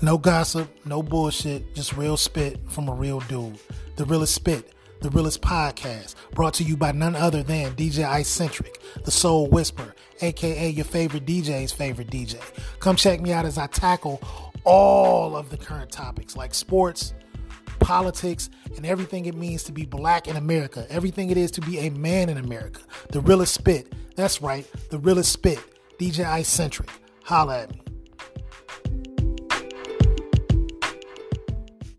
No gossip, no bullshit, just real spit from a real dude. The realest spit, the realest podcast, brought to you by none other than DJ Icentric, the Soul Whisper, aka your favorite DJ's favorite DJ. Come check me out as I tackle all of the current topics like sports, politics, and everything it means to be black in America, everything it is to be a man in America. The realest spit, that's right, the realest spit, DJ Icentric. Holla at me.